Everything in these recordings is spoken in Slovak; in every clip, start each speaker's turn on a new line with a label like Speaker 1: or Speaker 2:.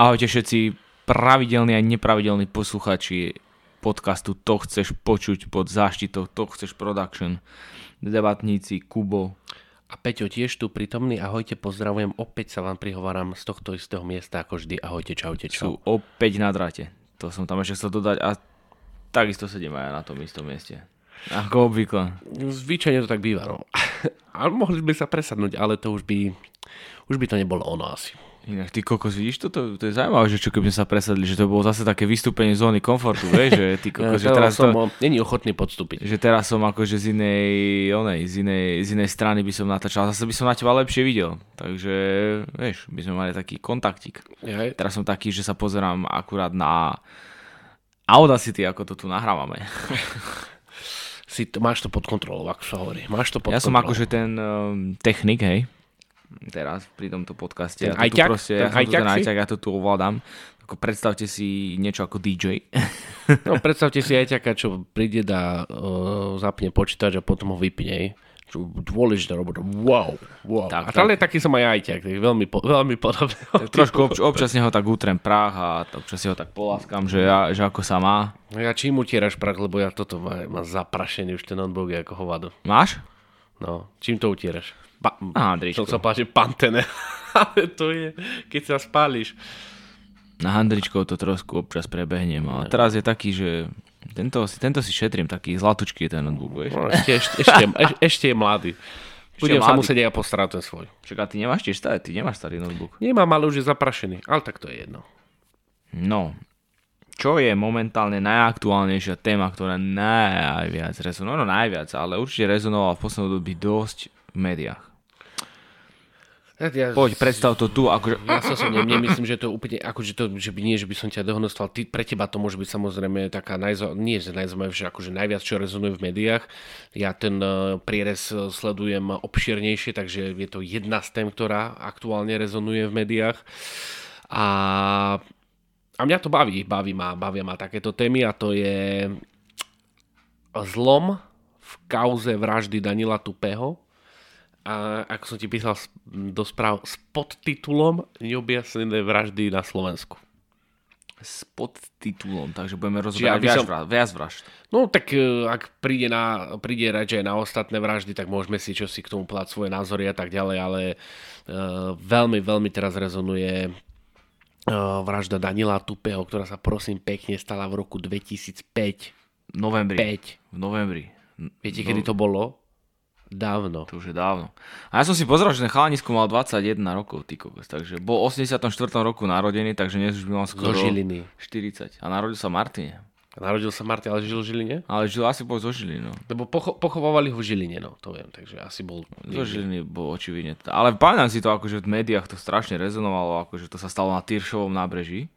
Speaker 1: Ahojte všetci pravidelní a nepravidelní posluchači podcastu To chceš počuť pod záštitou To chceš production. Debatníci Kubo.
Speaker 2: A Peťo tiež tu prítomný, ahojte, pozdravujem, opäť sa vám prihováram z tohto istého miesta ako vždy, ahojte, čaute, čau.
Speaker 1: Sú opäť na drate. To som tam ešte chcel dodať a takisto sedím aj ja na tom istom mieste. Ako obvykle.
Speaker 2: Zvyčajne to tak býva, no. Ale mohli by sa presadnúť, ale to už by, už by to nebolo ono asi.
Speaker 1: Inak ty kokos, vidíš toto? To je zaujímavé, že čo keby sme sa presadli, že to bolo zase také vystúpenie zóny komfortu, vieš, že ty kokos, že teraz
Speaker 2: som
Speaker 1: to,
Speaker 2: není ochotný podstúpiť.
Speaker 1: že teraz som akože z inej, onej, z inej, z inej strany by som natáčal, zase by som na teba lepšie videl, takže, vieš, by sme mali taký kontaktik.
Speaker 2: Hej.
Speaker 1: Teraz som taký, že sa pozerám akurát na Audacity, ako to tu nahrávame.
Speaker 2: Si to, máš to pod kontrolou, ako sa hovorí. Máš to pod
Speaker 1: Ja som
Speaker 2: kontrolou.
Speaker 1: akože ten um, technik, hej. Teraz pri tomto podcaste.
Speaker 2: Ten
Speaker 1: ja to tu
Speaker 2: ajťak?
Speaker 1: proste,
Speaker 2: Ten
Speaker 1: ja ten
Speaker 2: ajťak
Speaker 1: ajťak, ja to tu ovládam. Ako predstavte si niečo ako DJ.
Speaker 2: No predstavte si aj ťaká, čo príde a uh, zapne počítač a potom ho vypne. Čo dôležitá robota. Wow, wow.
Speaker 1: Tak,
Speaker 2: a tam je taký som aj ajťak, tak veľmi, po, veľmi podobné.
Speaker 1: Trošku obč- občas neho tak utrem prach a občas si ho tak poláskam, že, ja, že ako sa má.
Speaker 2: Ja čím utieraš prach, lebo ja toto má, má zaprašený už ten notebook ako hovado.
Speaker 1: Máš?
Speaker 2: No, čím to utieraš? Pa-
Speaker 1: Aha, Andričko.
Speaker 2: Som sa páči pantene. Ale to je, keď sa spáliš.
Speaker 1: Na handričkou to trošku občas prebehnem, ale teraz je taký, že tento, si- tento si šetrím, taký zlatučký je ten notebook, vieš.
Speaker 2: No, ešte, ešte, ešte, ešte, je mladý. Budem sa musieť ja postarať ten svoj.
Speaker 1: Však a ty nemáš tiež starý, ty nemáš starý notebook.
Speaker 2: Nemám, ale už je zaprašený. Ale tak to je jedno.
Speaker 1: No, čo je momentálne najaktuálnejšia téma, ktorá najviac rezonovala, no najviac, ale určite rezonovala v poslednom dobi dosť v médiách.
Speaker 2: Ja,
Speaker 1: Poď, predstav to tu, akože...
Speaker 2: Ja sa som ne, nemyslím, že to úplne, akože to, že by nie, že by som ťa dohonostoval, ty, pre teba to môže byť samozrejme taká najzo, nie že najzaujímavejšia, akože najviac, čo rezonuje v médiách. Ja ten uh, prierez eh, sledujem obširnejšie, takže je to jedna z tém, ktorá aktuálne rezonuje v médiách. A, a mňa to baví, baví ma, bavia ma takéto témy a to je zlom v kauze vraždy Danila Tupého. A ako som ti písal do správ s podtitulom Neobjasnené vraždy na Slovensku.
Speaker 1: S podtitulom, takže budeme rozoberať viac,
Speaker 2: som-
Speaker 1: viac vražd.
Speaker 2: No tak e, ak príde, na, príde reč aj na ostatné vraždy, tak môžeme si čo si k tomu povedať svoje názory a tak ďalej, ale uh, veľmi, veľmi teraz rezonuje uh, vražda Danila Tupého, ktorá sa prosím pekne stala v roku 2005.
Speaker 1: V novembri.
Speaker 2: 5.
Speaker 1: V novembri.
Speaker 2: Viete, kedy to bolo? Dávno.
Speaker 1: To už je dávno. A ja som si pozrel, že ten chalanisko mal 21 rokov, ty kokos, takže bol v 84. roku narodený, takže dnes už by mal skoro
Speaker 2: Žiliny.
Speaker 1: 40. A narodil sa Martine.
Speaker 2: Narodil sa Martin, ale žil v Žiline?
Speaker 1: Ale žil asi bol zo Žiliny, no.
Speaker 2: Lebo pocho- pochovávali ho v Žiline, no, to viem, takže asi bol...
Speaker 1: Zo Žiliny bol očividne. Ale pamätám si to, akože v médiách to strašne rezonovalo, akože to sa stalo na Tyršovom nábreží.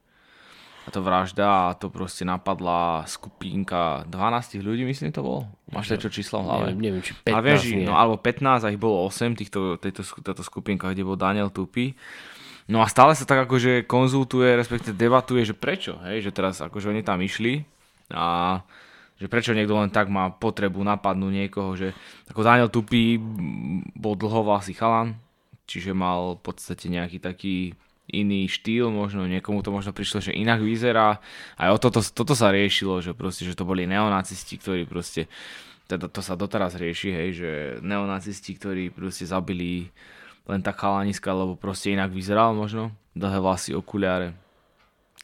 Speaker 1: A to vražda a to proste napadla skupinka 12 ľudí, myslím to bolo. Máš to čo číslo v hlave?
Speaker 2: Neviem, neviem, či 15
Speaker 1: Ale vieš,
Speaker 2: nie.
Speaker 1: no alebo 15 a ich bolo 8 týchto, tejto, táto skupinka, kde bol Daniel Tupy. No a stále sa tak akože konzultuje, respektíve debatuje, že prečo, hej, že teraz akože oni tam išli a že prečo niekto len tak má potrebu napadnúť niekoho, že ako Daniel Tupy mm, bol dlhovlasý chalan, čiže mal v podstate nejaký taký iný štýl, možno niekomu to možno prišlo, že inak vyzerá. Aj o toto, toto sa riešilo, že proste, že to boli neonacisti, ktorí proste, teda to sa doteraz rieši, hej, že neonacisti, ktorí proste zabili len tak chalaniska, lebo proste inak vyzeral možno, dlhé vlasy, okuliare.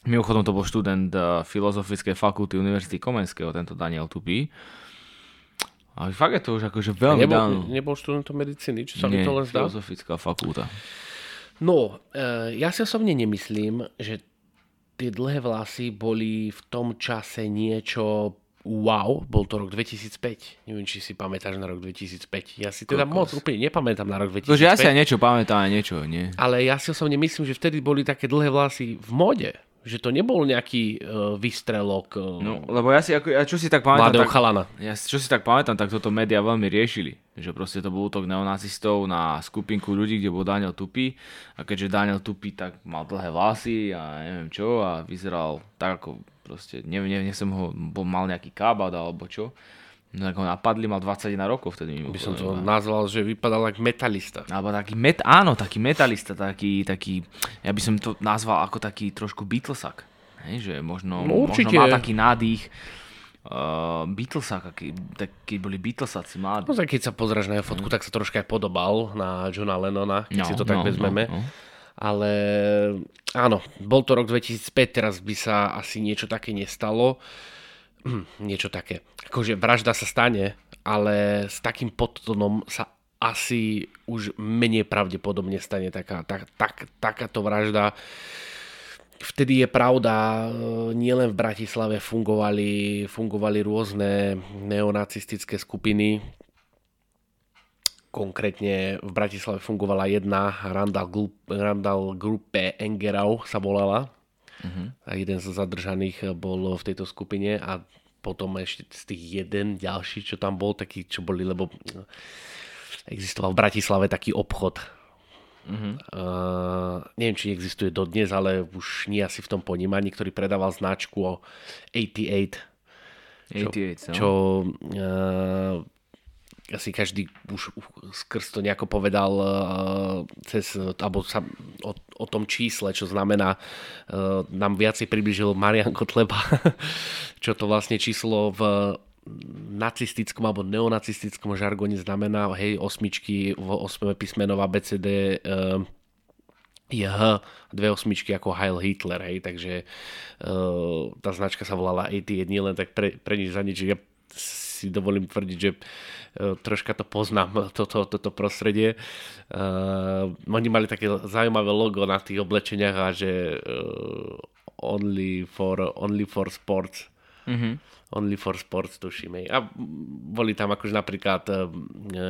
Speaker 1: Mimochodom to bol študent eh, Filozofickej fakulty Univerzity Komenského, tento Daniel Tupy. A fakt je to už akože veľmi dávno.
Speaker 2: nebol, nebol študentom medicíny, čo sa
Speaker 1: Nie,
Speaker 2: mi to len zdá?
Speaker 1: Filozofická fakulta.
Speaker 2: No, e, ja si osobne nemyslím, že tie dlhé vlasy boli v tom čase niečo wow, bol to rok 2005. Neviem, či si pamätáš na rok 2005. Ja si teda
Speaker 1: Kokos.
Speaker 2: moc úplne nepamätám na rok 2005.
Speaker 1: To, že ja si aj niečo pamätám, aj niečo, nie?
Speaker 2: Ale ja si osobne myslím, že vtedy boli také dlhé vlasy v mode. Že to nebol nejaký uh, výstrelok uh,
Speaker 1: No, lebo ja si, ako, ja čo si tak pamätám, tak,
Speaker 2: chalana.
Speaker 1: ja čo si tak pamätám, tak toto médiá veľmi riešili. Že proste to bol útok neonacistov na skupinku ľudí, kde bol Daniel Tupy. A keďže Daniel Tupy tak mal dlhé vlasy a neviem čo a vyzeral tak ako proste, neviem, neviem, som ho bol, mal nejaký kábad alebo čo, No tak ho napadli, mal 21 rokov vtedy.
Speaker 2: By som to nazval, že vypadal ako metalista.
Speaker 1: Alebo taký, met, áno, taký metalista, taký, taký, ja by som to nazval ako taký trošku Beatlesak. Hej, že možno,
Speaker 2: No,
Speaker 1: možno
Speaker 2: určite.
Speaker 1: má taký nádych uh, Beatlesak, aký, tak, keď boli Beatlesáci mladí.
Speaker 2: No tak keď sa pozrieš na fotku, tak sa troška aj podobal na Johna Lennona, keď
Speaker 1: No,
Speaker 2: si to tak
Speaker 1: no,
Speaker 2: vezmeme.
Speaker 1: no, no.
Speaker 2: Ale áno, bol to rok 2005, teraz by sa asi niečo také nestalo. niečo také. Akože vražda sa stane, ale s takým podtonom sa asi už menej pravdepodobne stane taká, tak, tak, takáto vražda. Vtedy je pravda, e, nielen v Bratislave fungovali, fungovali rôzne neonacistické skupiny. Konkrétne v Bratislave fungovala jedna, Randall, Group, Randall Gruppe Engerau sa volala. A jeden zo zadržaných bol v tejto skupine a potom ešte z tých jeden ďalší, čo tam bol, taký, čo boli, lebo existoval v Bratislave taký obchod. Uh, neviem, či existuje dodnes, ale už nie asi v tom ponímaní, ktorý predával značku o 88,
Speaker 1: 88, no.
Speaker 2: čo uh, asi každý už skrz to nejako povedal uh, cez, alebo sa o, o tom čísle, čo znamená, uh, nám viacej približil Marian Kotleba, čo to vlastne číslo v nacistickom alebo neonacistickom žargone znamená, hej, osmičky, v osme písmenová BCD uh, je H, dve osmičky ako Heil Hitler, hej, takže tá značka sa volala 88, nie len tak pre, pre nič za nič, ja si dovolím tvrdiť, že uh, troška to poznám, toto, toto prostredie. Uh, oni mali také zaujímavé logo na tých oblečeniach a že uh, only, for, only for sports.
Speaker 1: Mhm.
Speaker 2: Only for sports, tuším. hej. A boli tam akože napríklad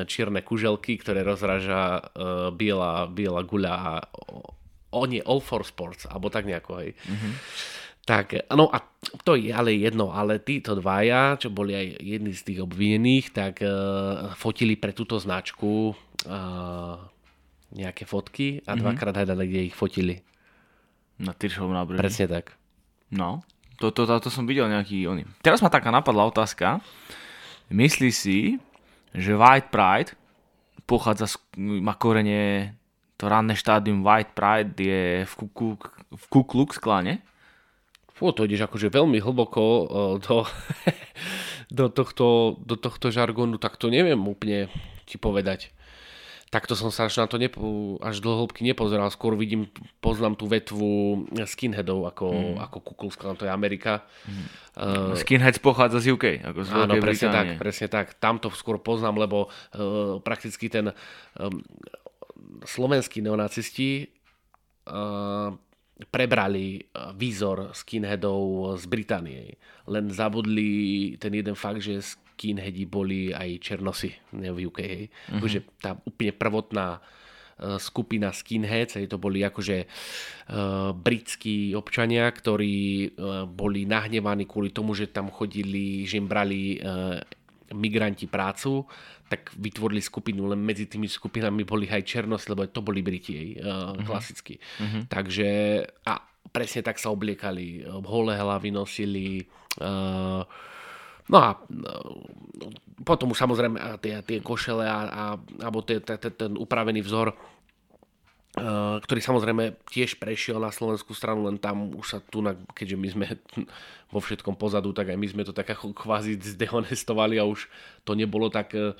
Speaker 2: čierne kuželky, ktoré rozráža uh, biela, biela guľa a o, nie, all for sports, alebo tak nejako, hej. Tak, no a to je ale jedno, ale títo dvaja, čo boli aj jedni z tých obvinených, tak uh, fotili pre túto značku uh, nejaké fotky a dvakrát hľadali, kde ich fotili.
Speaker 1: Na Tyršovom nábreží.
Speaker 2: Presne tak.
Speaker 1: No, to, to, to, to som videl nejaký oný. Teraz ma taká napadla otázka. Myslíš si, že White Pride pochádza, z, má korene, to ranné štádium White Pride je v Ku, v Ku Klux Klane?
Speaker 2: Fú, to ideš akože veľmi hlboko uh, do, do, tohto, do tohto žargonu, tak to neviem úplne ti povedať. Takto som sa až na to nepo, až do hĺbky nepozeral, skôr vidím, poznám tú vetvu skinheadov ako, mm. ako Ku Klux Klan, to je Amerika. Mm. Uh,
Speaker 1: Skinheads pochádza z UK, ako z
Speaker 2: Áno, presne tak, presne tak. Tam to skôr poznám, lebo uh, prakticky ten um, slovenskí neonacisti uh, prebrali uh, výzor skinheadov z Británie. Len zabudli ten jeden fakt, že skinheadi boli aj černosi ne, v UK. Hej.
Speaker 1: Mhm.
Speaker 2: Takže tá úplne prvotná uh, skupina skinheads, to boli akože uh, britskí občania, ktorí uh, boli nahnevaní kvôli tomu, že tam chodili, že im brali uh, migranti prácu, tak vytvorili skupinu, len medzi tými skupinami boli aj černosti, lebo to boli Briti, uh, klasicky. Takže a presne tak sa obliekali, uh, holé hlavy nosili, uh, No a potom už samozrejme tie, tie košele a, a, alebo tie, te, ten upravený vzor, ktorý samozrejme tiež prešiel na slovenskú stranu, len tam už sa tu, keďže my sme vo všetkom pozadu, tak aj my sme to tak ako kvázi zdehonestovali a už to nebolo tak uh,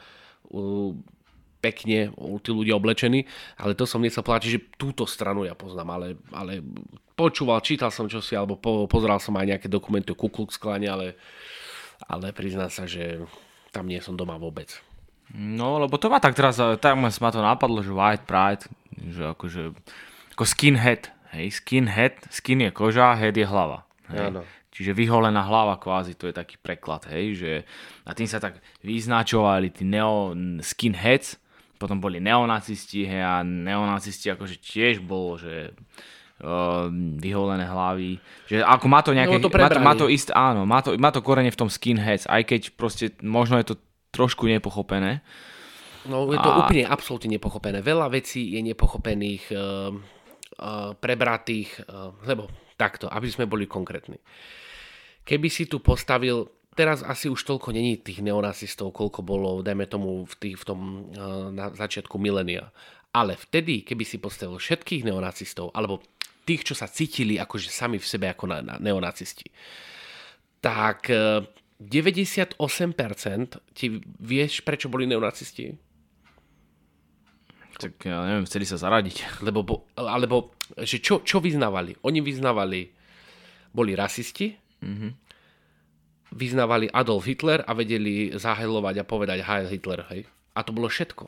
Speaker 2: pekne tí ľudia oblečení, ale to som nechcel povedať, že túto stranu ja poznám, ale, ale počúval, čítal som čosi, alebo po, pozeral som aj nejaké dokumenty o Ku Klane, ale ale priznám sa, že tam nie som doma vôbec.
Speaker 1: No, lebo to ma tak teraz, tak ma to napadlo, že White Pride, že akože, ako skinhead, hej, skinhead, skin je koža, head je hlava. Hej.
Speaker 2: Áno.
Speaker 1: Čiže vyholená hlava kvázi, to je taký preklad, hej, že a tým sa tak vyznačovali tí neo skinheads, potom boli neonacisti, hej, a neonacisti akože tiež bolo, že uh, vyholené hlavy. Že ako má to nejaké...
Speaker 2: No, to
Speaker 1: má, to, má to ist, áno, má to, má to korene v tom skinheads, aj keď proste možno je to trošku nepochopené.
Speaker 2: No je to
Speaker 1: A-
Speaker 2: úplne absolútne nepochopené. Veľa vecí je nepochopených, uh, uh, prebratých, uh, lebo takto, aby sme boli konkrétni. Keby si tu postavil teraz asi už toľko není tých neonacistov, koľko bolo, dajme tomu, v, tých, v tom uh, na začiatku milénia. Ale vtedy, keby si postavil všetkých neonacistov, alebo tých, čo sa cítili akože sami v sebe ako na, na neonacisti, tak uh, 98% ti vieš, prečo boli neonacisti?
Speaker 1: Tak ja neviem, chceli sa zaradiť.
Speaker 2: Lebo, bo, alebo, že čo, čo vyznávali? Oni vyznávali, boli rasisti, mm-hmm. vyznávali Adolf Hitler a vedeli zahajlovať a povedať Heil Hitler, hej? A to bolo všetko.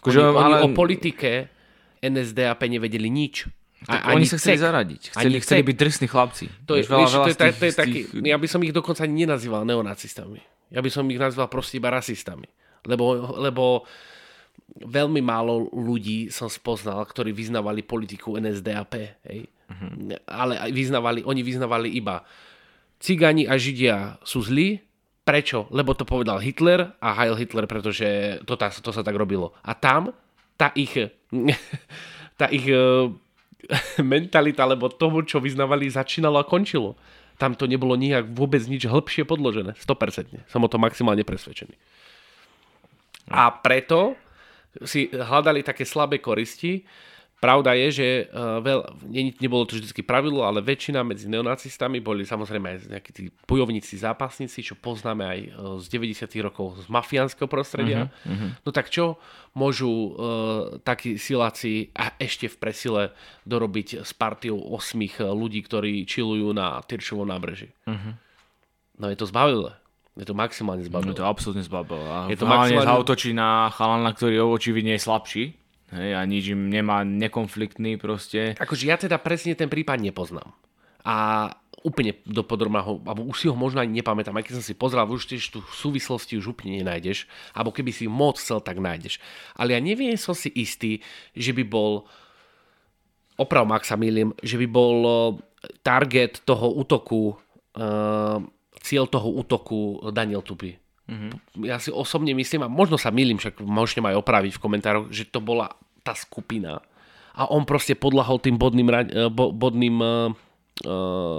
Speaker 1: Akože,
Speaker 2: oni,
Speaker 1: ale...
Speaker 2: oni o politike NSDAP nevedeli nič.
Speaker 1: A, oni sa chceli cek. zaradiť. Chceli, chceli byť drsní chlapci.
Speaker 2: To je, veľa, vieš, veľa to je, tých, to je taký, tých... ja by som ich dokonca ani nenazýval neonacistami. Ja by som ich nazval proste iba rasistami. Lebo, lebo veľmi málo ľudí som spoznal, ktorí vyznávali politiku NSDAP. Hej. Uh-huh. Ale vyznávali, oni vyznávali iba cigáni a židia sú zlí. Prečo? Lebo to povedal Hitler a Heil Hitler, pretože to, to, to sa tak robilo. A tam tá ich, tá ich mentalita, lebo tomu, čo vyznávali, začínalo a končilo. Tam to nebolo nijak vôbec nič hĺbšie podložené. 100%. Som o to maximálne presvedčený. A preto si hľadali také slabé koristi Pravda je, že uh, veľ, ne, nebolo to vždy pravidlo, ale väčšina medzi neonacistami boli samozrejme aj nejakí tí bojovníci, zápasníci, čo poznáme aj uh, z 90. rokov z mafiánskeho prostredia. Uh-huh, uh-huh. No tak čo môžu uh, takí siláci a ešte v presile dorobiť s partiou osmých ľudí, ktorí čilujú na Tyrčovom nábreží? Uh-huh. No je to zbavilé. Je to maximálne zbabilé.
Speaker 1: No je to absolútne zbabilé. Je to maximálne... zautočí na chalana, ktorý očividne je slabší Hej, a nič im nemá nekonfliktný proste.
Speaker 2: Akože ja teda presne ten prípad nepoznám. A úplne do podrobná ho, alebo už si ho možno ani nepamätám, aj keď som si pozrel, už tiež tú súvislosti už úplne nenájdeš, alebo keby si moc chcel, tak nájdeš. Ale ja neviem, som si istý, že by bol, oprav ak sa milím, že by bol eh, target toho útoku, uh, cieľ toho útoku Daniel Tupy. Mm-hmm. Ja si osobne myslím, a možno sa milím, však môžete ma aj opraviť v komentároch, že to bola tá skupina a on proste podlahol tým bodným, eh, bodným uh,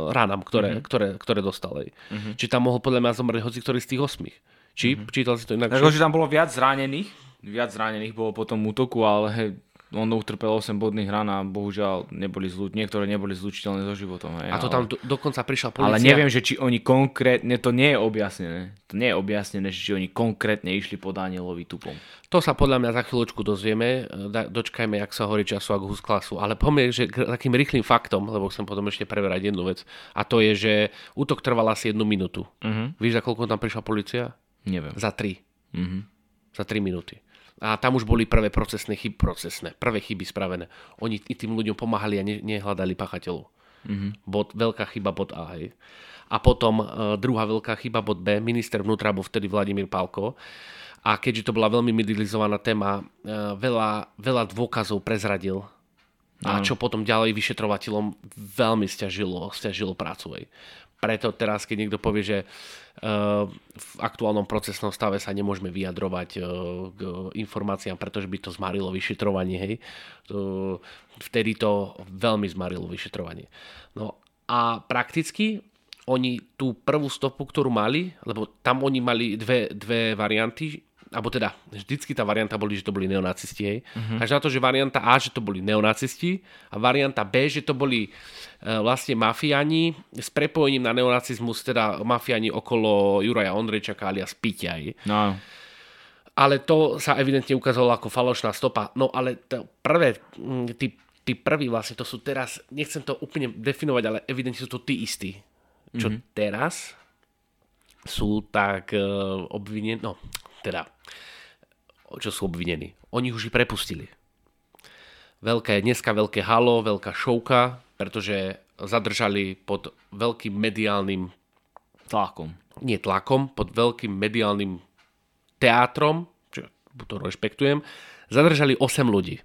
Speaker 2: ránam, ktoré, mm-hmm. ktoré, ktoré dostal. Mm-hmm. Či tam mohol podľa mňa zomrieť hoci ktorý z tých osmých. Či mm-hmm. čítal si to inak?
Speaker 1: Takže, že tam bolo viac zranených, viac zranených bolo po tom útoku, ale on utrpel 8 bodných rán a bohužiaľ neboli zlu, niektoré neboli zlučiteľné so životom. Hej,
Speaker 2: a to
Speaker 1: ale,
Speaker 2: tam do, dokonca prišla policia.
Speaker 1: Ale neviem, že či oni konkrétne, to nie je objasnené, to nie je objasnené, že či oni konkrétne išli po Danielovi tupom.
Speaker 2: To sa podľa mňa za chvíľočku dozvieme, dočkajme, jak sa hovorí času ako klasu. Ale poďme, že takým rýchlým faktom, lebo chcem potom ešte preverať jednu vec, a to je, že útok trval asi jednu minútu. Uh-huh. Víš, za koľko tam prišla policia?
Speaker 1: Neviem.
Speaker 2: Za tri. Uh-huh. Za tri minúty. A tam už boli prvé procesné chyby, procesné, prvé chyby spravené. Oni tým ľuďom pomáhali a ne, nehľadali pachateľov. Mm-hmm. Bod, veľká chyba bod A. Hej. A potom uh, druhá veľká chyba bod B, minister vnútra bol vtedy Vladimír Pálko. A keďže to bola veľmi medializovaná téma, uh, veľa, veľa dôkazov prezradil a čo potom ďalej vyšetrovateľom veľmi stiažilo, stiažilo prácu. Hej. Preto teraz, keď niekto povie, že uh, v aktuálnom procesnom stave sa nemôžeme vyjadrovať uh, k informáciám, pretože by to zmarilo vyšetrovanie, hej. To, vtedy to veľmi zmarilo vyšetrovanie. No a prakticky oni tú prvú stopu, ktorú mali, lebo tam oni mali dve, dve varianty, alebo teda vždycky tá varianta boli, že to boli neonacisti, hej. Uh-huh. Až na to, že varianta A, že to boli neonacisti a varianta B, že to boli uh, vlastne mafiani s prepojením na neonacizmus, teda mafiani okolo Juraja Ondrejčaka alias Piťaj.
Speaker 1: No.
Speaker 2: Ale to sa evidentne ukázalo ako falošná stopa. No ale to prvé, mm, tí, tí prví vlastne, to sú teraz, nechcem to úplne definovať, ale evidentne sú to tí istí. Čo mm-hmm. teraz sú tak uh, obvinení, no teda, čo sú obvinení. Oni už ich prepustili. Veľké, dneska veľké halo, veľká šovka, pretože zadržali pod veľkým mediálnym
Speaker 1: tlakom.
Speaker 2: Nie tlakom, pod veľkým mediálnym teátrom, čo to rešpektujem, zadržali 8 ľudí.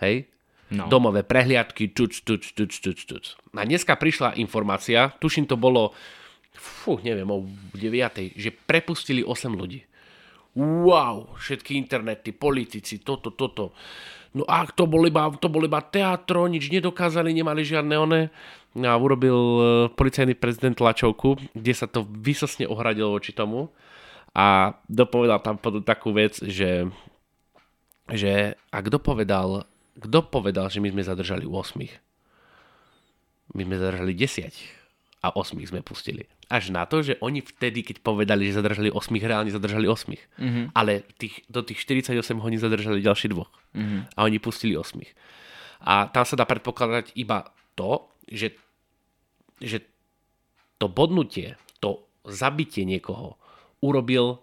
Speaker 2: Hej? No. Domové prehliadky, tuc, tuc, tuc, tuc, tuc. A dneska prišla informácia, tuším to bolo, fú, neviem, o 9, že prepustili 8 ľudí wow, všetky internety, politici, toto, toto. No a to bol iba, to bol iba teatro, nič nedokázali, nemali žiadne one. No a urobil e, policajný prezident tlačovku, kde sa to vysosne ohradilo voči tomu a dopovedal tam takú vec, že, že a kto povedal, kto povedal, že my sme zadržali 8? My sme zadržali 10 a 8 sme pustili. Až na to, že oni vtedy, keď povedali, že zadržali 8, reálne zadržali 8. Mm-hmm. Ale tých, do tých 48 hodín zadržali ďalší dvoch. Mm-hmm. A oni pustili 8. A tam sa dá predpokladať iba to, že, že to bodnutie, to zabitie niekoho urobil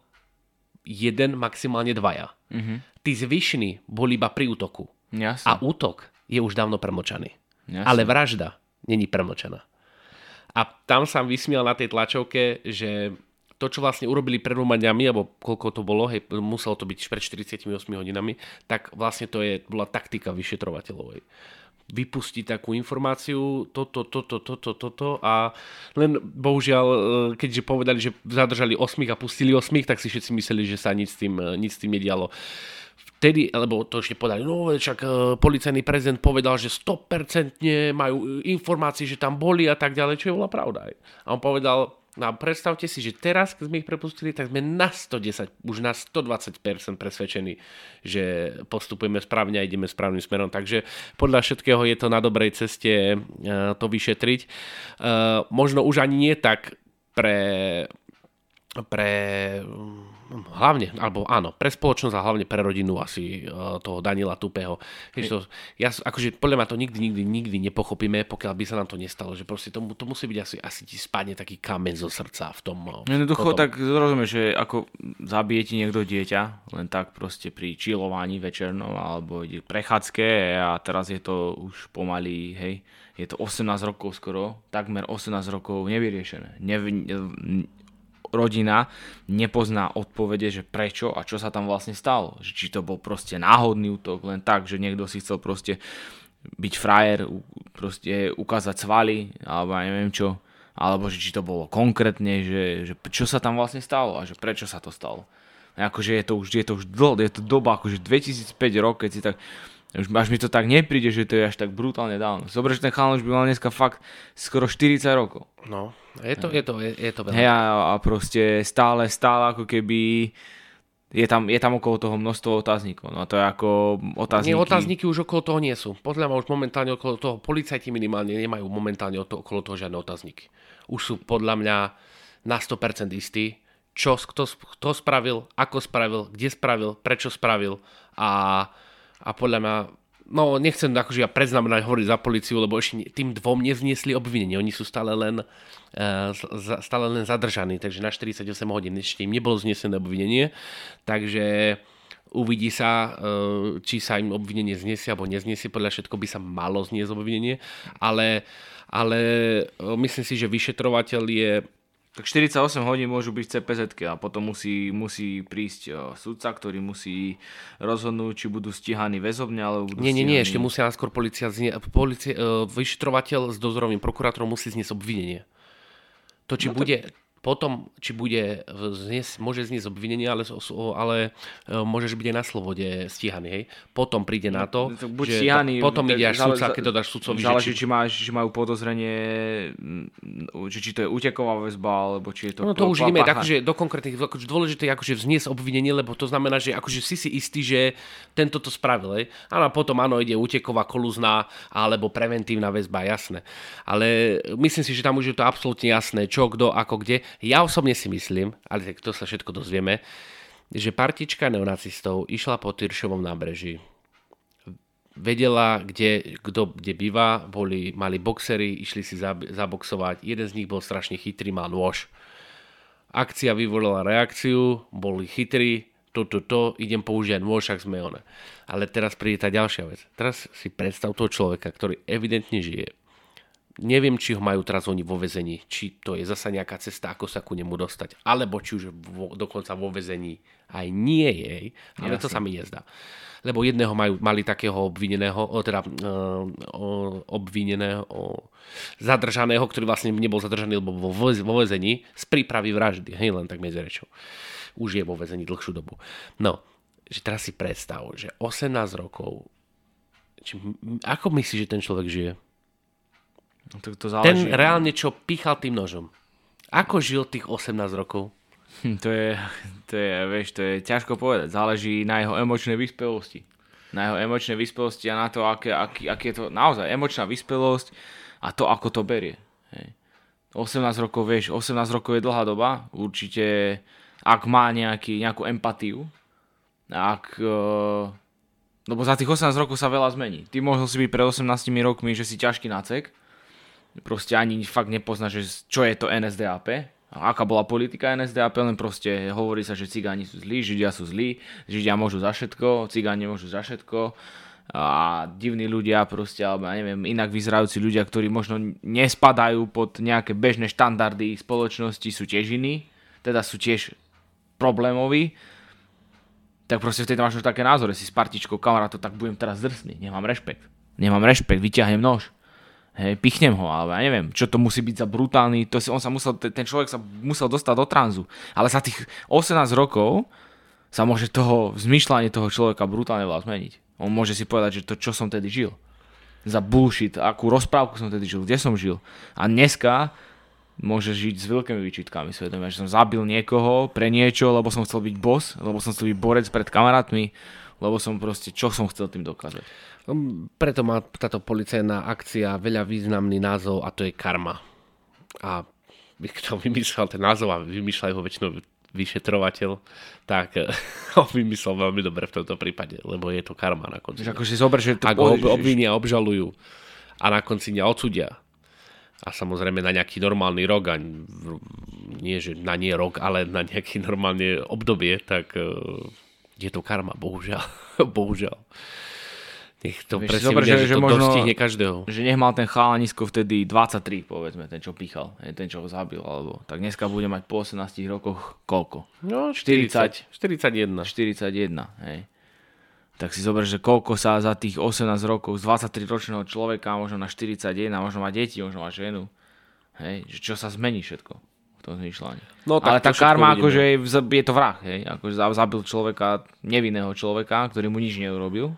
Speaker 2: jeden, maximálne dvaja. Mm-hmm. Tí zvyšní boli iba pri útoku.
Speaker 1: Jasne.
Speaker 2: A útok je už dávno premočaný. Jasne. Ale vražda není premočaná. A tam sa vysmiel na tej tlačovke, že to, čo vlastne urobili pred dvoma dňami, alebo koľko to bolo, hej, muselo to byť pred 48 hodinami, tak vlastne to je, bola taktika vyšetrovateľov. Hej takú informáciu, toto, toto, toto, toto a len bohužiaľ, e, keďže povedali, že zadržali 8 a pustili 8, tak si všetci mysleli, že sa nič s tým, e, nič s tým nedialo. Vtedy, lebo to ešte povedali, no však uh, policajný prezident povedal, že 100% majú informácie, že tam boli a tak ďalej, čo je bola pravda. A on povedal, No predstavte si, že teraz, keď sme ich prepustili, tak sme na 110, už na 120% presvedčení, že postupujeme správne a ideme správnym smerom. Takže podľa všetkého je to na dobrej ceste eh, to vyšetriť. Možno už ani nie tak pre pre hlavne, alebo áno, pre spoločnosť a hlavne pre rodinu asi uh, toho Daniela Tupého. Keď to, ja, akože podľa ma to nikdy, nikdy, nikdy nepochopíme, pokiaľ by sa nám to nestalo, že proste to, to musí byť asi, asi ti spadne taký kamen zo srdca v tom.
Speaker 1: Uh, Jednoducho, tak zrozumieš, že ako zabije ti niekto dieťa, len tak proste pri čilovaní večernom alebo ide prechádzke a teraz je to už pomaly, hej, je to 18 rokov skoro, takmer 18 rokov nevyriešené. Ne, rodina nepozná odpovede, že prečo a čo sa tam vlastne stalo. Či to bol proste náhodný útok, len tak, že niekto si chcel proste byť frajer, proste ukázať svaly, alebo ja neviem čo, alebo že či to bolo konkrétne, že, že čo sa tam vlastne stalo a že prečo sa to stalo. Akože je to už, je to už dlho, je to doba, akože 2005 rok, keď si tak už až mi to tak nepríde, že to je až tak brutálne dávno. Zobre, že ten chalan už by mal dneska fakt skoro 40 rokov.
Speaker 2: No, je to, je to, je, je to veľa.
Speaker 1: Hej, a, a proste stále, stále ako keby je tam, je tam okolo toho množstvo otáznikov. No to je ako otázniky.
Speaker 2: Nie, otázniky už okolo toho nie sú. Podľa mňa už momentálne okolo toho, policajti minimálne nemajú momentálne okolo toho žiadne otázniky. Už sú podľa mňa na 100% istí, čo, kto, kto spravil, ako spravil, kde spravil, prečo spravil a a podľa mňa no nechcem akože ja predznamenať hovoriť za policiu, lebo ešte tým dvom nezniesli obvinenie. Oni sú stále len, uh, stále len zadržaní, takže na 48 hodín ešte im nebolo znesené obvinenie. Takže uvidí sa, uh, či sa im obvinenie zniesie alebo nezniesie. Podľa všetko by sa malo zniesť obvinenie, ale, ale uh, myslím si, že vyšetrovateľ je
Speaker 1: tak 48 hodín môžu byť CPZ a potom musí, musí prísť uh, sudca, ktorý musí rozhodnúť, či budú stíhaní väzobne, alebo budú
Speaker 2: Nie, nie,
Speaker 1: nie,
Speaker 2: ešte musia náskôr policia, policia uh, vyšetrovateľ s dozorovým prokurátorom musí zniesť obvinenie. To, či no, bude, tak potom, či bude zniesť, môže zniesť obvinenie, ale, ale e, môžeš byť aj na slobode stíhaný, hej. Potom príde na to,
Speaker 1: no, Buď
Speaker 2: že
Speaker 1: stíhaný,
Speaker 2: potom ide až sudca, keď to dáš sudcovi.
Speaker 1: Záleží, či, máš, či majú podozrenie, či, či to je uteková väzba, alebo či je to...
Speaker 2: No to už ideme akože do konkrétnych, akože dôležité je akože vzniesť obvinenie, lebo to znamená, že akože si si istý, že tento to spravil, hej. Áno, potom áno, ide uteková, kolúzna, alebo preventívna väzba, jasné. Ale myslím si, že tam už je to absolútne jasné, čo, kto, ako, kde ja osobne si myslím, ale to sa všetko dozvieme, že partička neonacistov išla po Tyršovom nábreží. Vedela, kde, kto kde býva, boli, mali boxery, išli si zaboxovať. Jeden z nich bol strašne chytrý, mal nôž. Akcia vyvolala reakciu, boli chytrí, to, to, to, idem použiť nôž, ak sme one. Ale teraz príde tá ďalšia vec. Teraz si predstav toho človeka, ktorý evidentne žije Neviem, či ho majú teraz oni vo vezení, či to je zasa nejaká cesta, ako sa ku nemu dostať, alebo či už vo, dokonca vo vezení aj nie je, ale Jasne. to sa mi nezdá. Lebo jedného majú, mali takého obvineného, teda uh, obvineného, zadržaného, ktorý vlastne nebol zadržaný, lebo vo, vo vezení z prípravy vraždy, hej, len tak medzi rečou. Už je vo vezení dlhšiu dobu. No, že teraz si predstav, že 18 rokov, či, ako myslíš, že ten človek žije?
Speaker 1: No, to, to
Speaker 2: Ten
Speaker 1: záleží.
Speaker 2: reálne, čo pichal tým nožom. Ako žil tých 18 rokov?
Speaker 1: Hm, To je, to je, vieš, to je ťažko povedať. Záleží na jeho emočnej vyspelosti. Na jeho emočnej vyspelosti a na to, aké, aký, aký je to naozaj emočná vyspelosť a to, ako to berie. Hej. 18 rokov, vieš, 18 rokov je dlhá doba. Určite, ak má nejaký, nejakú empatiu, ak... Uh, lebo za tých 18 rokov sa veľa zmení. Ty mohol si byť pred 18 rokmi, že si ťažký nacek, proste ani fakt nepoznáš, že čo je to NSDAP, aká bola politika NSDAP, len proste hovorí sa, že cigáni sú zlí, židia sú zlí, židia môžu za všetko, cigáni môžu za všetko a divní ľudia proste, alebo ja neviem, inak vyzerajúci ľudia, ktorí možno nespadajú pod nejaké bežné štandardy spoločnosti, sú tiež iní, teda sú tiež problémoví, tak proste vtedy máš už také názory, si s partičkou kamarátu, tak budem teraz drsný, nemám rešpekt. Nemám rešpekt, vyťahnem nož. Hej, pichnem ho, alebo ja neviem, čo to musí byť za brutálny, to si, on sa musel, ten človek sa musel dostať do tranzu. Ale za tých 18 rokov sa môže toho, zmyšľanie toho človeka brutálne veľa zmeniť. On môže si povedať, že to, čo som tedy žil. Za bullshit, akú rozprávku som tedy žil, kde som žil. A dneska môže žiť s veľkými výčitkami svedomia, že som zabil niekoho pre niečo, lebo som chcel byť boss, lebo som chcel byť borec pred kamarátmi, lebo som proste, čo som chcel tým dokázať.
Speaker 2: Um, Preto má táto policajná akcia veľa významný názov a to je karma. A kto vymyslel ten názov a vymýšľa ho väčšinou vyšetrovateľ, tak ho vymyslel veľmi dobre v tomto prípade, lebo je to karma na konci.
Speaker 1: Že akože zober, že to
Speaker 2: Ak ho ob- obvinia, obžalujú a na konci dňa odsudia a samozrejme na nejaký normálny rok a nie, že na nie rok, ale na nejaký normálne obdobie, tak eh, je to karma, bohužiaľ. bohužiaľ. Nech to
Speaker 1: Vieš,
Speaker 2: presne vidia,
Speaker 1: že-
Speaker 2: že, to
Speaker 1: možno-
Speaker 2: dostihne každého.
Speaker 1: že nech mal ten chalanisko vtedy 23, povedzme, ten čo píchal, hej, ten čo ho zabil, alebo tak dneska bude mať po 18 rokoch koľko?
Speaker 2: No,
Speaker 1: 40.
Speaker 2: 41.
Speaker 1: 41, hej. Tak si zober, že koľko sa za tých 18 rokov z 23 ročného človeka, možno na 41, možno má deti, možno má ženu, hej, že čo sa zmení všetko v tom zmýšľaní.
Speaker 2: No, tak
Speaker 1: Ale
Speaker 2: to
Speaker 1: tá karma, akože je, to vrah, hej, akože za- zabil človeka, nevinného človeka, ktorý mu nič neurobil.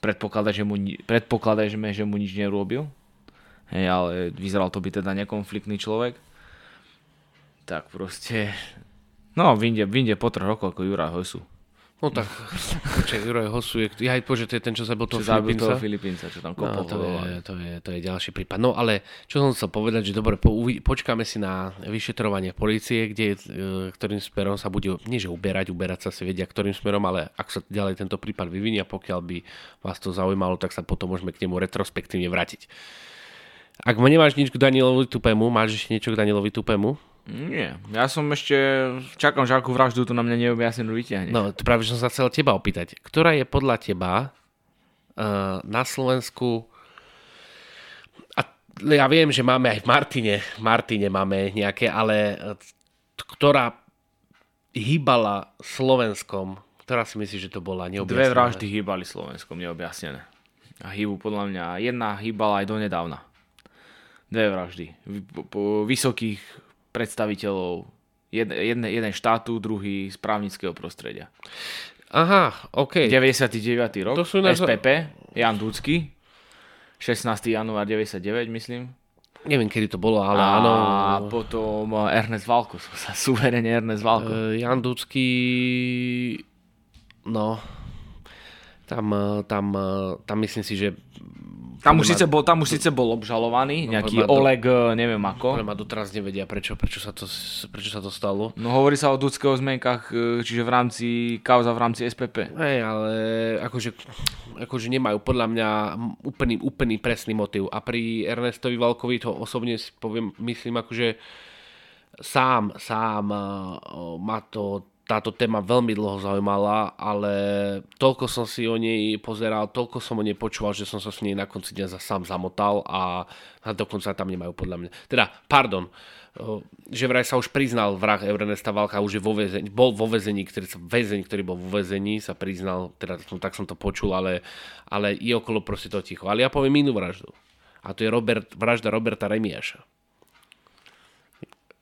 Speaker 1: Predpokladá, že mu, že, mu nič neurobil. Hej, ale vyzeral to byť teda nekonfliktný človek. Tak proste... No, vyjde po troch rokoch ako Juraj Hosu.
Speaker 2: No tak, počkaj, Juraj Hosu je... Ja aj že to je ten, čo zabil toho
Speaker 1: Čo zabil
Speaker 2: Filipínca.
Speaker 1: toho Filipínca, čo tam
Speaker 2: No,
Speaker 1: kopol.
Speaker 2: to,
Speaker 1: No,
Speaker 2: je, to, je, to je ďalší prípad. No ale čo som chcel povedať, že dobre, po, počkáme si na vyšetrovanie policie, kde, e, ktorým smerom sa bude, nie že uberať, uberať sa si vedia, ktorým smerom, ale ak sa ďalej tento prípad vyvinie, pokiaľ by vás to zaujímalo, tak sa potom môžeme k nemu retrospektívne vrátiť. Ak nemáš nič k Danielovi Tupému, máš ešte niečo k Danielovi Tupému?
Speaker 1: Nie, ja som ešte... Čakám, že akú vraždu tu na mňa neobjasnenú vyťahne.
Speaker 2: No, to práve som sa chcel teba opýtať. Ktorá je podľa teba uh, na Slovensku a ja viem, že máme aj v Martine, v Martine máme nejaké, ale eh, ktorá hýbala Slovenskom, ktorá si myslíš, že to bola
Speaker 1: Dve
Speaker 2: neobjasnená?
Speaker 1: vraždy hýbali Slovenskom, neobjasnené. A hýbu podľa mňa, jedna hýbala aj donedávna. Dve vraždy. Vy- po- po vysokých predstaviteľov jed, jedne, jeden štátu, druhý z právnického prostredia.
Speaker 2: Aha, OK.
Speaker 1: 99. rok,
Speaker 2: To sú na-
Speaker 1: SPP, Jan Dúcky, 16. január 99, myslím.
Speaker 2: Neviem, kedy to bolo, ale
Speaker 1: a
Speaker 2: áno.
Speaker 1: potom eh, Ernest Valko, som sa suverene Ernest Valko.
Speaker 2: Uh, Jan Dudský, no, tam, eh, tam, eh, tam myslím si, že
Speaker 1: Tam už, síce bol, tam už síce bol obžalovaný,
Speaker 2: No,
Speaker 1: nejaký
Speaker 2: do-
Speaker 1: Oleg, eh, neviem
Speaker 2: ale
Speaker 1: ako.
Speaker 2: ma doteraz nevedia, prečo, prečo, sa to, prečo sa to stalo.
Speaker 1: No hovorí sa o Dudského zmenkách, eh, čiže v rámci, kauza v rámci SPP.
Speaker 2: Hej, ale akože, akože nemajú podľa mňa úplný, úplný presný motiv. A pri Ernestovi Valkovi to osobne si poviem, myslím akože sám, sám uh, ma to táto téma veľmi dlho zaujímala, ale toľko som si o nej pozeral, toľko som o nej počúval, že som sa s nej na konci dňa sám zamotal a, dokonca tam nemajú podľa mňa. Teda, pardon, že vraj sa už priznal vrah Ernesta Valka, už je vo väzení, bol vo väzení, ktorý, sa, väzeň, ktorý bol vo väzení, sa priznal, teda som, tak som to počul, ale, ale je okolo proste to ticho. Ale ja poviem inú vraždu. A to je Robert, vražda Roberta Remiaša.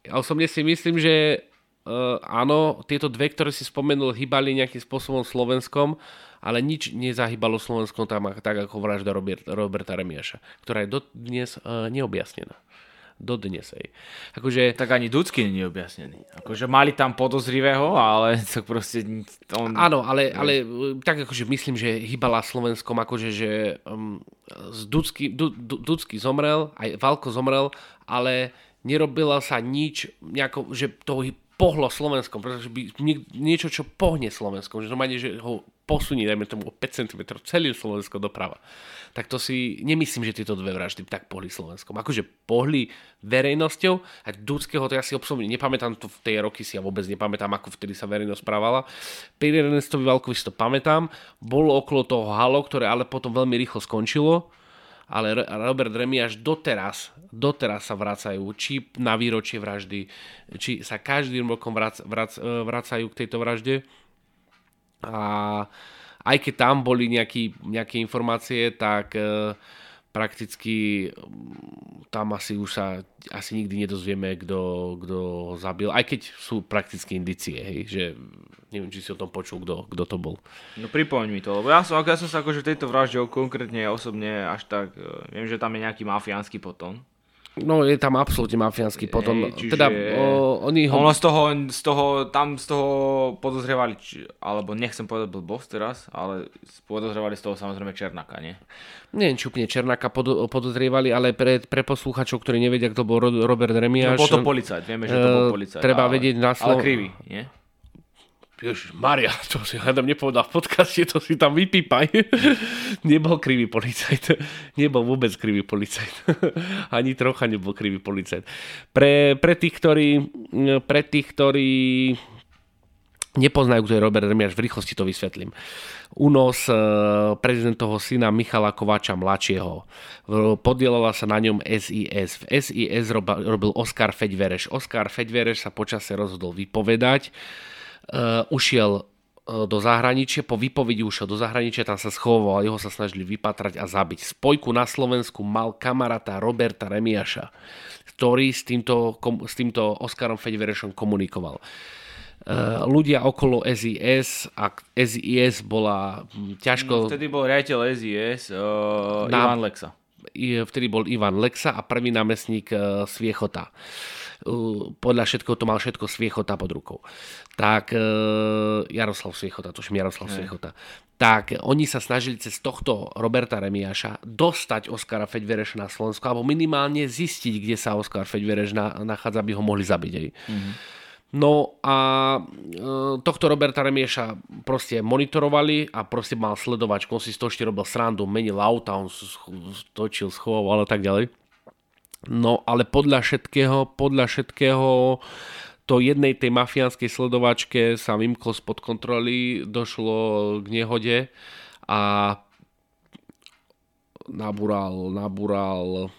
Speaker 2: Ja osobne si myslím, že uh, áno, tieto dve, ktoré si spomenul, hýbali nejakým spôsobom Slovenskom, ale nič nezahýbalo Slovenskom tam tak ako vražda Robert, Roberta Remiaša, ktorá je dodnes uh, neobjasnená dodnes. Hej. Akože...
Speaker 1: Tak ani Dudsky nie je objasnený. Akože mali tam podozrivého, ale tak proste on...
Speaker 2: Áno, ale, ale tak akože myslím, že hýbala Slovenskom, akože že um, z Dudsky, du, du, Dudsky zomrel, aj Valko zomrel, ale nerobila sa nič, nejako, že to pohlo Slovenskom, pretože by niečo, čo pohne Slovenskom, že normálne, že ho posunie, dajme tomu o 5 cm celým Slovensko doprava. Tak to si nemyslím, že tieto dve vraždy tak pohli Slovenskom. Akože pohli verejnosťou, a Dudského to ja si osobne nepamätám, to v tej roky si ja vôbec nepamätám, ako vtedy sa verejnosť správala. Pri Ernestovi Valkovi si to pamätám, bolo okolo toho halo, ktoré ale potom veľmi rýchlo skončilo, ale Robert Remy až doteraz, doteraz sa vracajú, či na výročie vraždy, či sa každým rokom vrac, vrac, e, vracajú k tejto vražde. A aj keď tam boli nejaký, nejaké informácie, tak uh, prakticky mm, tam asi už sa asi nikdy nedozvieme, kto, ho zabil, aj keď sú prakticky indicie, hej, že neviem, či si o tom počul, kto, to bol.
Speaker 1: No pripomeň mi to, lebo ja som, ja som sa akože v tejto vražde konkrétne osobne až tak, e, viem, že tam je nejaký mafiánsky potom,
Speaker 2: No je tam absolútne mafiánsky potom. Čiže... Teda o, oni ho...
Speaker 1: Ono z toho, z toho, tam z toho podozrievali, či, alebo nechcem povedať blbosť teraz, ale podozrievali z toho samozrejme Černáka, nie?
Speaker 2: Nie, či úplne Černáka pod, podozrievali, ale pre, pre posluchačov, ktorí nevedia, kto bol Robert Remiáš...
Speaker 1: No, bol to policajt, vieme, že to bol policajt.
Speaker 2: Treba ale, vedieť na
Speaker 1: slovo... Ale krivý, nie?
Speaker 2: Ježiš, Maria, to si hádam nepovedal v podcaste, to si tam vypípaj. nebol krivý policajt. Nebol vôbec krivý policajt. Ani trocha nebol krivý policajt. Pre, pre tých, ktorí, pre tých, ktorí nepoznajú, kto je Robert Remiaš, v rýchlosti to vysvetlím. Únos eh, prezidentovho syna Michala Kováča mladšieho. Podielala sa na ňom SIS. V SIS robil Oskar Feďvereš. Oskar Feďvereš sa počase rozhodol vypovedať ušiel uh, do zahraničia, po výpovedi ušiel do zahraničia, tam sa schoval, jeho sa snažili vypatrať a zabiť. Spojku na Slovensku mal kamaráta Roberta Remiaša, ktorý s týmto, s týmto Oskarom Fedverešom komunikoval. Uh, ľudia okolo SIS a SIS bola ťažko...
Speaker 1: No, vtedy bol riaditeľ SIS uh, na, Ivan Lexa.
Speaker 2: Vtedy bol Ivan Lexa a prvý námestník uh, Sviechota. Uh, podľa všetkého to mal všetko Sviechota pod rukou tak e, Jaroslav Sviechota, tuším Jaroslav Sviechota, tak oni sa snažili cez tohto Roberta Remiáša dostať Oskara Feďvereša na Slovensko, alebo minimálne zistiť, kde sa Oskar Feďvereš na, nachádza, aby ho mohli zabiť. Mm-hmm. No a e, tohto Roberta Remieša proste monitorovali a proste mal sledovač, on si z toho robil srandu, menil auta, on točil, schoval a tak ďalej. No ale podľa všetkého, podľa všetkého to jednej tej mafiánskej sledovačke sa vymklo spod kontroly, došlo k nehode a nabúral, nabúral,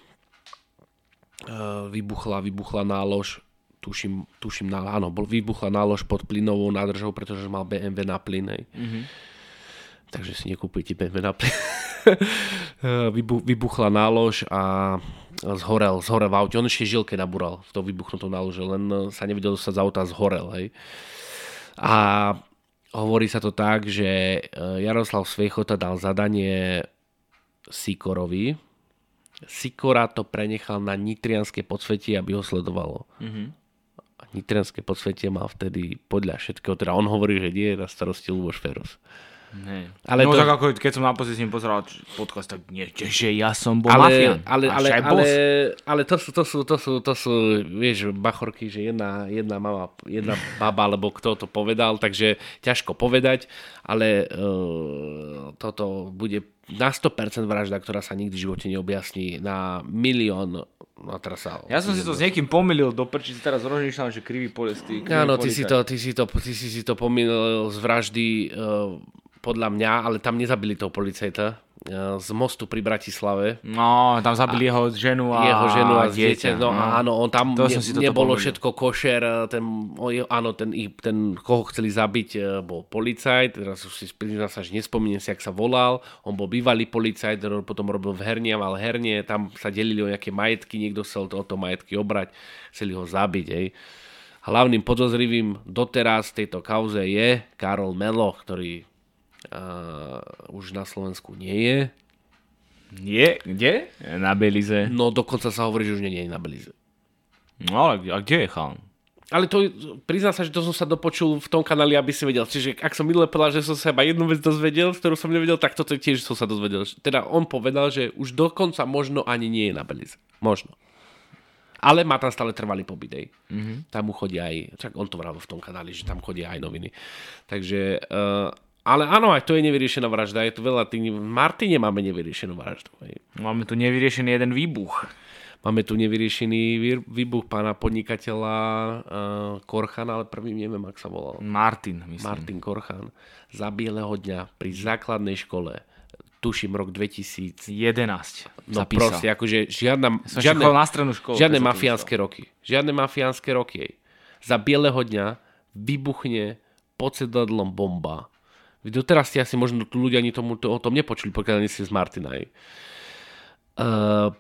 Speaker 2: e, vybuchla, vybuchla nálož, tuším, tuším na, áno, bol, vybuchla nálož pod plynovou nádržou, pretože mal BMW na plyn, mm-hmm. Takže si nekúpite BMW na plyn. vybuchla nálož a zhorel, zhorel v aute. On ešte žil, keď nabúral v to vybuchnutou nálože, len e, sa nevedel dostať z auta, zhorel. Hej. A hovorí sa to tak, že e, Jaroslav Svejchota dal zadanie Sikorovi. Sikora to prenechal na nitrianské podsvetie, aby ho sledovalo. Mm-hmm. Nitrianské podsvetie mal vtedy podľa všetkého, teda on hovorí, že nie je na starosti Luboš Feros.
Speaker 1: Hey. Ale no to... tak ako keď som naposledy s ním pozeral podcast, tak nie, že ja som bol
Speaker 2: ale,
Speaker 1: mafián.
Speaker 2: Ale, ale, ale, ale, to, sú, to, sú, to, sú, to sú, vieš, bachorky, že jedna, jedna mama, jedna baba, alebo kto to povedal, takže ťažko povedať, ale uh, toto bude na 100% vražda, ktorá sa nikdy v živote neobjasní, na milión No teraz sa...
Speaker 1: Ja som si to s niekým pomýlil do prči, si teraz rozmýšľam, že krivý polistý.
Speaker 2: Áno, ty si, to, ty, si to, ty si si to pomýlil z vraždy uh, podľa mňa, ale tam nezabili toho policajta e, z mostu pri Bratislave.
Speaker 1: No, tam zabili a jeho ženu a
Speaker 2: jeho ženu a dieťa. No, no áno, on tam to ne, nebolo pomôžil. všetko košer, e, ten, áno, ten, ten, koho chceli zabiť, e, bol policajt, teraz už si priznám sa, že nespomínam si, ak sa volal, on bol bývalý policajt, potom robil v hernia, mal hernie, tam sa delili o nejaké majetky, niekto chcel to, o to majetky obrať, chceli ho zabiť, ej. Hlavným podozrivým doteraz tejto kauze je Karol Melo, ktorý uh, už na Slovensku nie je.
Speaker 1: Je? Kde? Na Belize.
Speaker 2: No dokonca sa hovorí, že už nie je na Belize.
Speaker 1: No ale a kde je chalán?
Speaker 2: Ale to, priznám sa, že to som sa dopočul v tom kanáli, aby si vedel. Čiže ak som minule povedal, že som sa iba jednu vec dozvedel, ktorú som nevedel, tak toto tiež som sa dozvedel. Teda on povedal, že už dokonca možno ani nie je na Belize. Možno. Ale má tam stále trvalý pobyt. Mm-hmm. Tam mu chodia aj, čak on to vravil v tom kanáli, že tam chodia aj noviny. Takže, uh, ale áno, aj to je nevyriešená vražda. Je to veľa tých, v Martine máme nevyriešenú vraždu. Hej.
Speaker 1: Máme tu nevyriešený jeden výbuch.
Speaker 2: Máme tu nevyriešený výbuch pána podnikateľa uh, Korchana, ale prvým neviem, ak sa volal.
Speaker 1: Martin, myslím.
Speaker 2: Martin Korchan. Za bieleho dňa pri základnej škole tuším rok 2011. No
Speaker 1: zapísal.
Speaker 2: proste, akože žiadna,
Speaker 1: Som
Speaker 2: žiadne,
Speaker 1: na strednú školu.
Speaker 2: žiadne mafiánske roky. Žiadne mafiánske roky. Za bieleho dňa vybuchne pod sedadlom bomba. Doteraz ste asi možno tu ľudia ani tomu, to, o tom nepočuli, pokiaľ nie ste z Martina. Hej. Uh,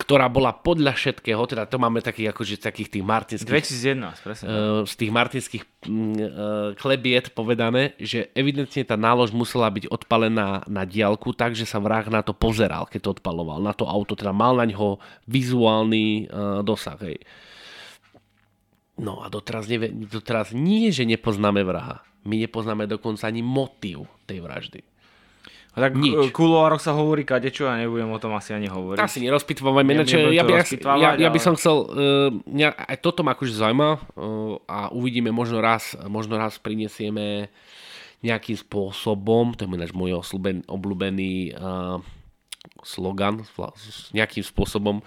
Speaker 2: ktorá bola podľa všetkého, teda to máme takých, akože takých tých martinských
Speaker 1: 2011, presne.
Speaker 2: uh, z tých martinských uh, klebiet povedané, že evidentne tá nálož musela byť odpalená na diálku tak, že sa vrah na to pozeral, keď to odpaloval, na to auto, teda mal na ňo vizuálny uh, dosah. Hej. No a doteraz, nevie, doteraz nie, že nepoznáme vraha. My nepoznáme dokonca ani motív tej vraždy.
Speaker 1: A tak
Speaker 2: nič.
Speaker 1: v kuloároch sa hovorí kadečo a nebudem o tom asi ani hovoriť.
Speaker 2: Asi nerozpitvávame,
Speaker 1: Ne-
Speaker 2: ináč ja, ja, by, ja, ja by som chcel, uh, mňa, aj toto ma akože zaujíma uh, a uvidíme možno raz, možno raz prinesieme nejakým spôsobom, to je ináč môj osľúben- obľúbený uh, slogan, nejakým spôsobom,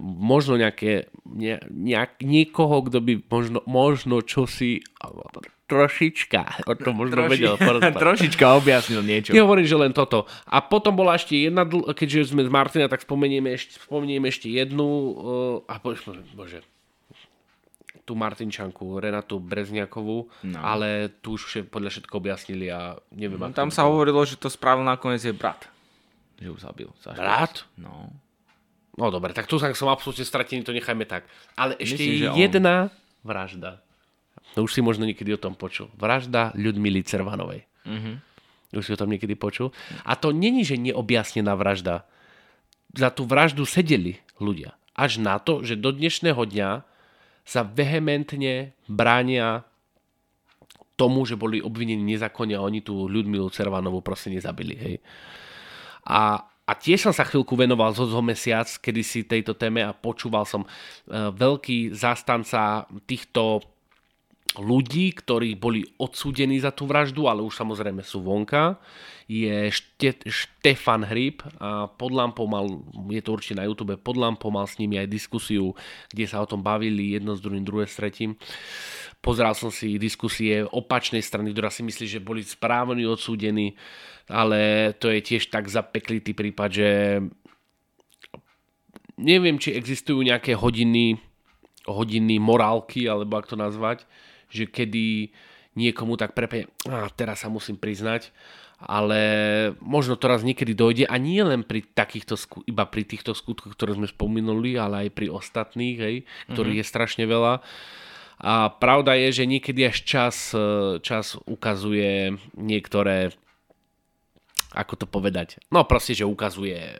Speaker 2: možno nejaké, ne, nejak, niekoho, kto by možno, možno čosi trošička o tom možno
Speaker 1: Troši-
Speaker 2: vedel
Speaker 1: trošička objasnil niečo.
Speaker 2: Nehovorím, že len toto. A potom bola ešte jedna, keďže sme z Martina, tak spomenieme ešte, spomenieme ešte jednu, uh, a bo, bože, tú Martinčanku, Renatu Brezniakovú, no. ale tu už podľa všetko objasnili a neviem,
Speaker 1: No, tam sa hovorilo, že to spravil nakoniec je brat. Že ju zabil. Zašli.
Speaker 2: Brat?
Speaker 1: No.
Speaker 2: No dobre, tak tu som absolútne stratený, to nechajme tak. Ale ešte
Speaker 1: Myslím, že on.
Speaker 2: jedna vražda. No už si možno niekedy o tom počul. Vražda Ľudmily Cervanovej.
Speaker 1: Mhm.
Speaker 2: Už si o tom niekedy počul. A to není, že neobjasnená vražda. Za tú vraždu sedeli ľudia. Až na to, že do dnešného dňa sa vehementne bránia tomu, že boli obvinení nezákonne a oni tú Ľudmilu Cervanovú proste nezabili. Hej. A, a tiež som sa chvíľku venoval zo zo mesiac, kedy si tejto téme a počúval som e, veľký zastanca týchto ľudí, ktorí boli odsúdení za tú vraždu, ale už samozrejme sú vonka, je Šte, Štefan Hryb a pod lampou mal, je to určite na YouTube, pod lampou mal s nimi aj diskusiu, kde sa o tom bavili jedno s druhým, druhé s tretím. Pozeral som si diskusie opačnej strany, ktorá si myslí, že boli správne odsúdení, ale to je tiež tak zapeklitý prípad, že neviem, či existujú nejaké hodiny, hodiny morálky, alebo ak to nazvať, že kedy niekomu tak prepe, a teraz sa musím priznať, ale možno to raz niekedy dojde a nie len pri takýchto, iba pri týchto skutkoch, ktoré sme spomenuli, ale aj pri ostatných, hej, ktorých mm-hmm. je strašne veľa. A pravda je, že niekedy až čas, e, čas ukazuje niektoré, ako to povedať, no proste, že ukazuje e,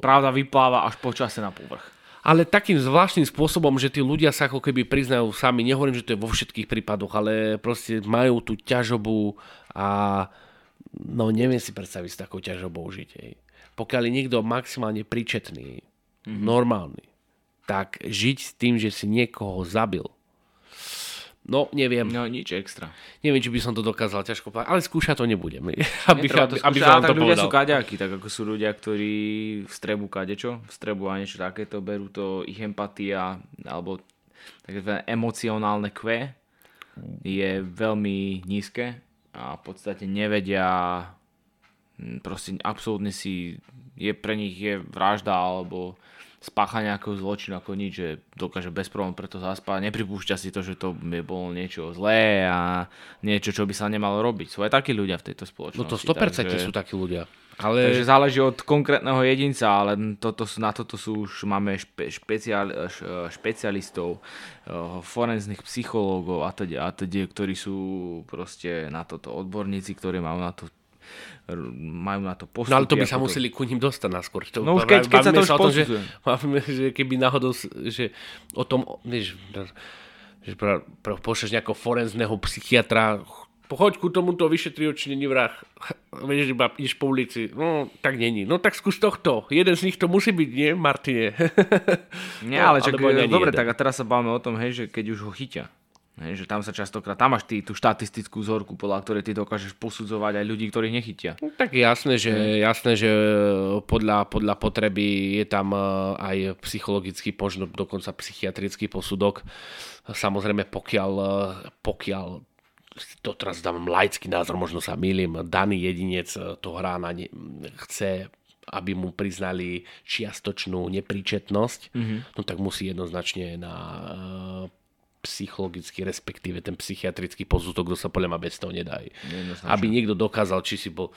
Speaker 1: Pravda vypláva až po čase na povrch.
Speaker 2: Ale takým zvláštnym spôsobom, že tí ľudia sa ako keby priznajú sami, nehovorím, že to je vo všetkých prípadoch, ale proste majú tú ťažobu a no neviem si predstaviť s takou ťažobou žiť. Hej. Pokiaľ je niekto maximálne príčetný, mm-hmm. normálny, tak žiť s tým, že si niekoho zabil, no neviem, no.
Speaker 1: Nič extra.
Speaker 2: neviem, či by som to dokázal ťažko povedať, ale skúšať to nebudem. Aby,
Speaker 1: Netreba
Speaker 2: aby,
Speaker 1: to
Speaker 2: aby
Speaker 1: skúšať,
Speaker 2: som
Speaker 1: ale tak ľudia
Speaker 2: povedal.
Speaker 1: sú kaďaky, tak ako sú ľudia, ktorí v strebu kadečo, v strebu a niečo takéto, berú to ich empatia alebo také emocionálne kve je veľmi nízke a v podstate nevedia proste absolútne si je pre nich je vražda alebo spácha nejakého zločinu ako nič, že dokáže bez problémov preto zaspať, nepripúšťa si to, že to by bolo niečo zlé a niečo, čo by sa nemalo robiť. Sú aj takí ľudia v tejto spoločnosti.
Speaker 2: No to 100% takže... sú takí ľudia.
Speaker 1: Ale... Takže záleží od konkrétneho jedinca, ale toto, na toto sú už máme špe, špeciál, špecialistov, eh, forenzných psychológov a teda, a teda, ktorí sú proste na toto odborníci, ktorí majú na to majú na to postupy.
Speaker 2: No ale to by sa to... museli ku ním dostať naskôr. To,
Speaker 1: no už keď, keď sa to už tom, že,
Speaker 2: že keby náhodou, že o tom, vieš, že pošleš nejakého forenzného psychiatra, pochoď ku tomuto vyšetriť, či není vrah. Vieš, iba ideš po ulici. No, tak není. No tak skús tohto. Jeden z nich to musí byť, nie, Martine?
Speaker 1: Nie, no, ale čak, dobre, jeden. tak a teraz sa bavíme o tom, hej, že keď už ho chytia. Hej, že tam sa častokrát, tam máš ty tú štatistickú vzorku, podľa ktorej ty dokážeš posudzovať aj ľudí, ktorých nechytia.
Speaker 2: No, tak jasné, že, hmm. jasné, že podľa, podľa potreby je tam e, aj psychologický, možno dokonca psychiatrický posudok. Samozrejme, pokiaľ, e, pokiaľ to teraz dám laický názor, možno sa milím, daný jedinec to hrá na ne, chce aby mu priznali čiastočnú nepríčetnosť, mm-hmm. no tak musí jednoznačne na psychologický, respektíve ten psychiatrický posudok, kto sa podľa ma bez toho nedá. Aby niekto dokázal, či si bol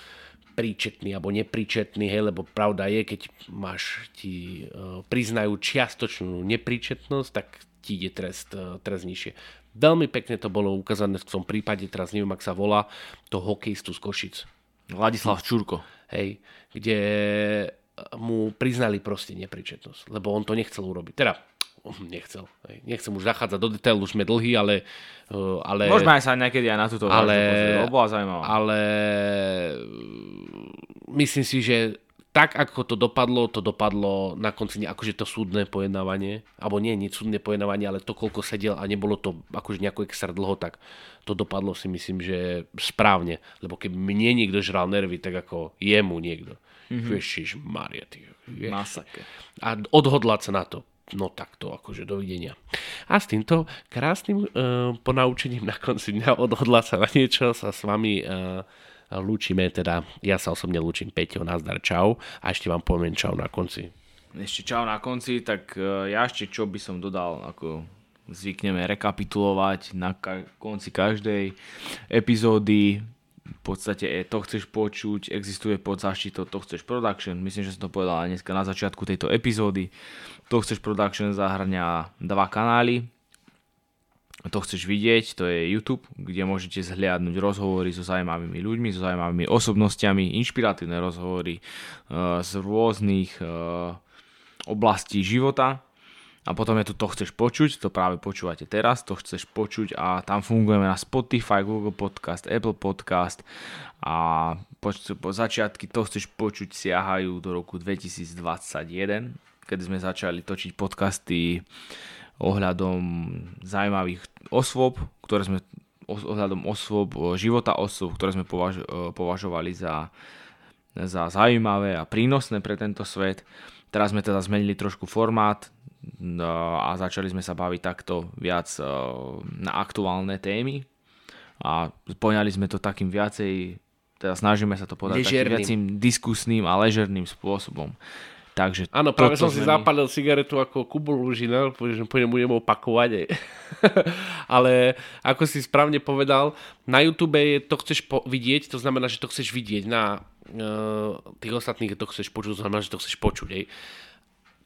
Speaker 2: príčetný alebo nepríčetný, hej, lebo pravda je, keď máš, ti uh, priznajú čiastočnú nepríčetnosť, tak ti ide trest, uh, trest nižšie. Veľmi pekne to bolo ukázané v tom prípade, teraz neviem, ak sa volá, to hokejistu z Košic.
Speaker 1: Vladislav Čurko.
Speaker 2: Hej, kde mu priznali proste nepričetnosť, lebo on to nechcel urobiť. Teda, nechcel. Nechcem už zachádzať do detailu, už sme dlhý, ale... Uh, ale
Speaker 1: Môžeme aj sa niekedy aj na túto
Speaker 2: ale,
Speaker 1: to bola zaujímavá.
Speaker 2: Ale myslím si, že tak ako to dopadlo, to dopadlo na konci akože to súdne pojednávanie, alebo nie, nie súdne pojednávanie, ale to, koľko sedel a nebolo to akože nejako extra dlho, tak to dopadlo si myslím, že správne. Lebo keby mne niekto žral nervy, tak ako jemu niekto. Mm-hmm. Ježiš Maria, ty. A odhodlať sa na to. No takto, akože dovidenia. A s týmto krásnym uh, ponaučením na konci dňa odhodlať sa na niečo sa s vami uh, lúčime, teda ja sa osobne lúčim Peťo, nazdar, čau a ešte vám poviem čau na konci.
Speaker 1: Ešte čau na konci, tak e, ja ešte čo by som dodal, ako zvykneme rekapitulovať na ka- konci každej epizódy, v podstate e, to chceš počuť, existuje pod zaštitou to chceš production, myslím, že som to povedal aj dneska na začiatku tejto epizódy. To chceš production zahrňa dva kanály, to chceš vidieť, to je YouTube, kde môžete zhliadnúť rozhovory so zaujímavými ľuďmi, so zaujímavými osobnostiami, inšpiratívne rozhovory uh, z rôznych uh, oblastí života. A potom je tu To chceš počuť, to práve počúvate teraz, To chceš počuť a tam fungujeme na Spotify, Google Podcast, Apple Podcast a po, po začiatky To chceš počuť siahajú do roku 2021, kedy sme začali točiť podcasty ohľadom zaujímavých osôb, ktoré sme ohľadom osôb, života osôb, ktoré sme považ, považovali za, za zaujímavé a prínosné pre tento svet. Teraz sme teda zmenili trošku formát a začali sme sa baviť takto viac na aktuálne témy a poňali sme to takým viacej, teda snažíme sa to podať takým viacím diskusným a ležerným spôsobom. Takže
Speaker 2: Áno, práve som si zapalil cigaretu ako Kubul Lužina, že po budem opakovať. Ale ako si správne povedal, na YouTube je to chceš po- vidieť, to znamená, že to chceš vidieť. Na uh, tých ostatných to chceš počuť, to znamená, že to chceš počuť. Hej.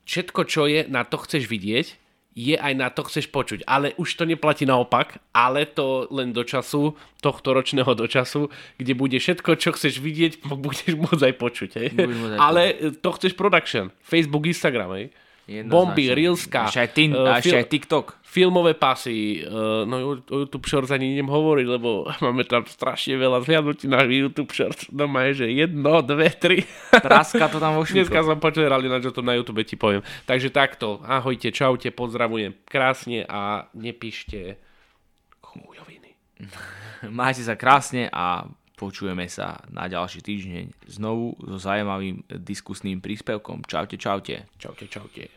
Speaker 2: Všetko, čo je na to chceš vidieť, je aj na to chceš počuť. Ale už to neplatí naopak, ale to len do času, tohto ročného do času, kde bude všetko, čo chceš vidieť, budeš môcť aj počuť. Hej. Ale to chceš production. Facebook, Instagram. Hej. Bomby, Reelska.
Speaker 1: Ešte aj, tin, uh, ešte aj TikTok.
Speaker 2: Filmové pasy. Uh, no o YouTube Shorts ani idem hovoriť, lebo máme tam strašne veľa zhľadnutí na YouTube Shorts. No je, že jedno, dve, tri.
Speaker 1: Praska to tam vo
Speaker 2: Dneska som počeral, na čo to na YouTube ti poviem. Takže takto. Ahojte, čaute, pozdravujem krásne a nepíšte chmúľoviny.
Speaker 1: Majte sa krásne a Počujeme sa na ďalší týždeň znovu so zaujímavým diskusným príspevkom. Čaute, čaute.
Speaker 2: Čaute, čaute.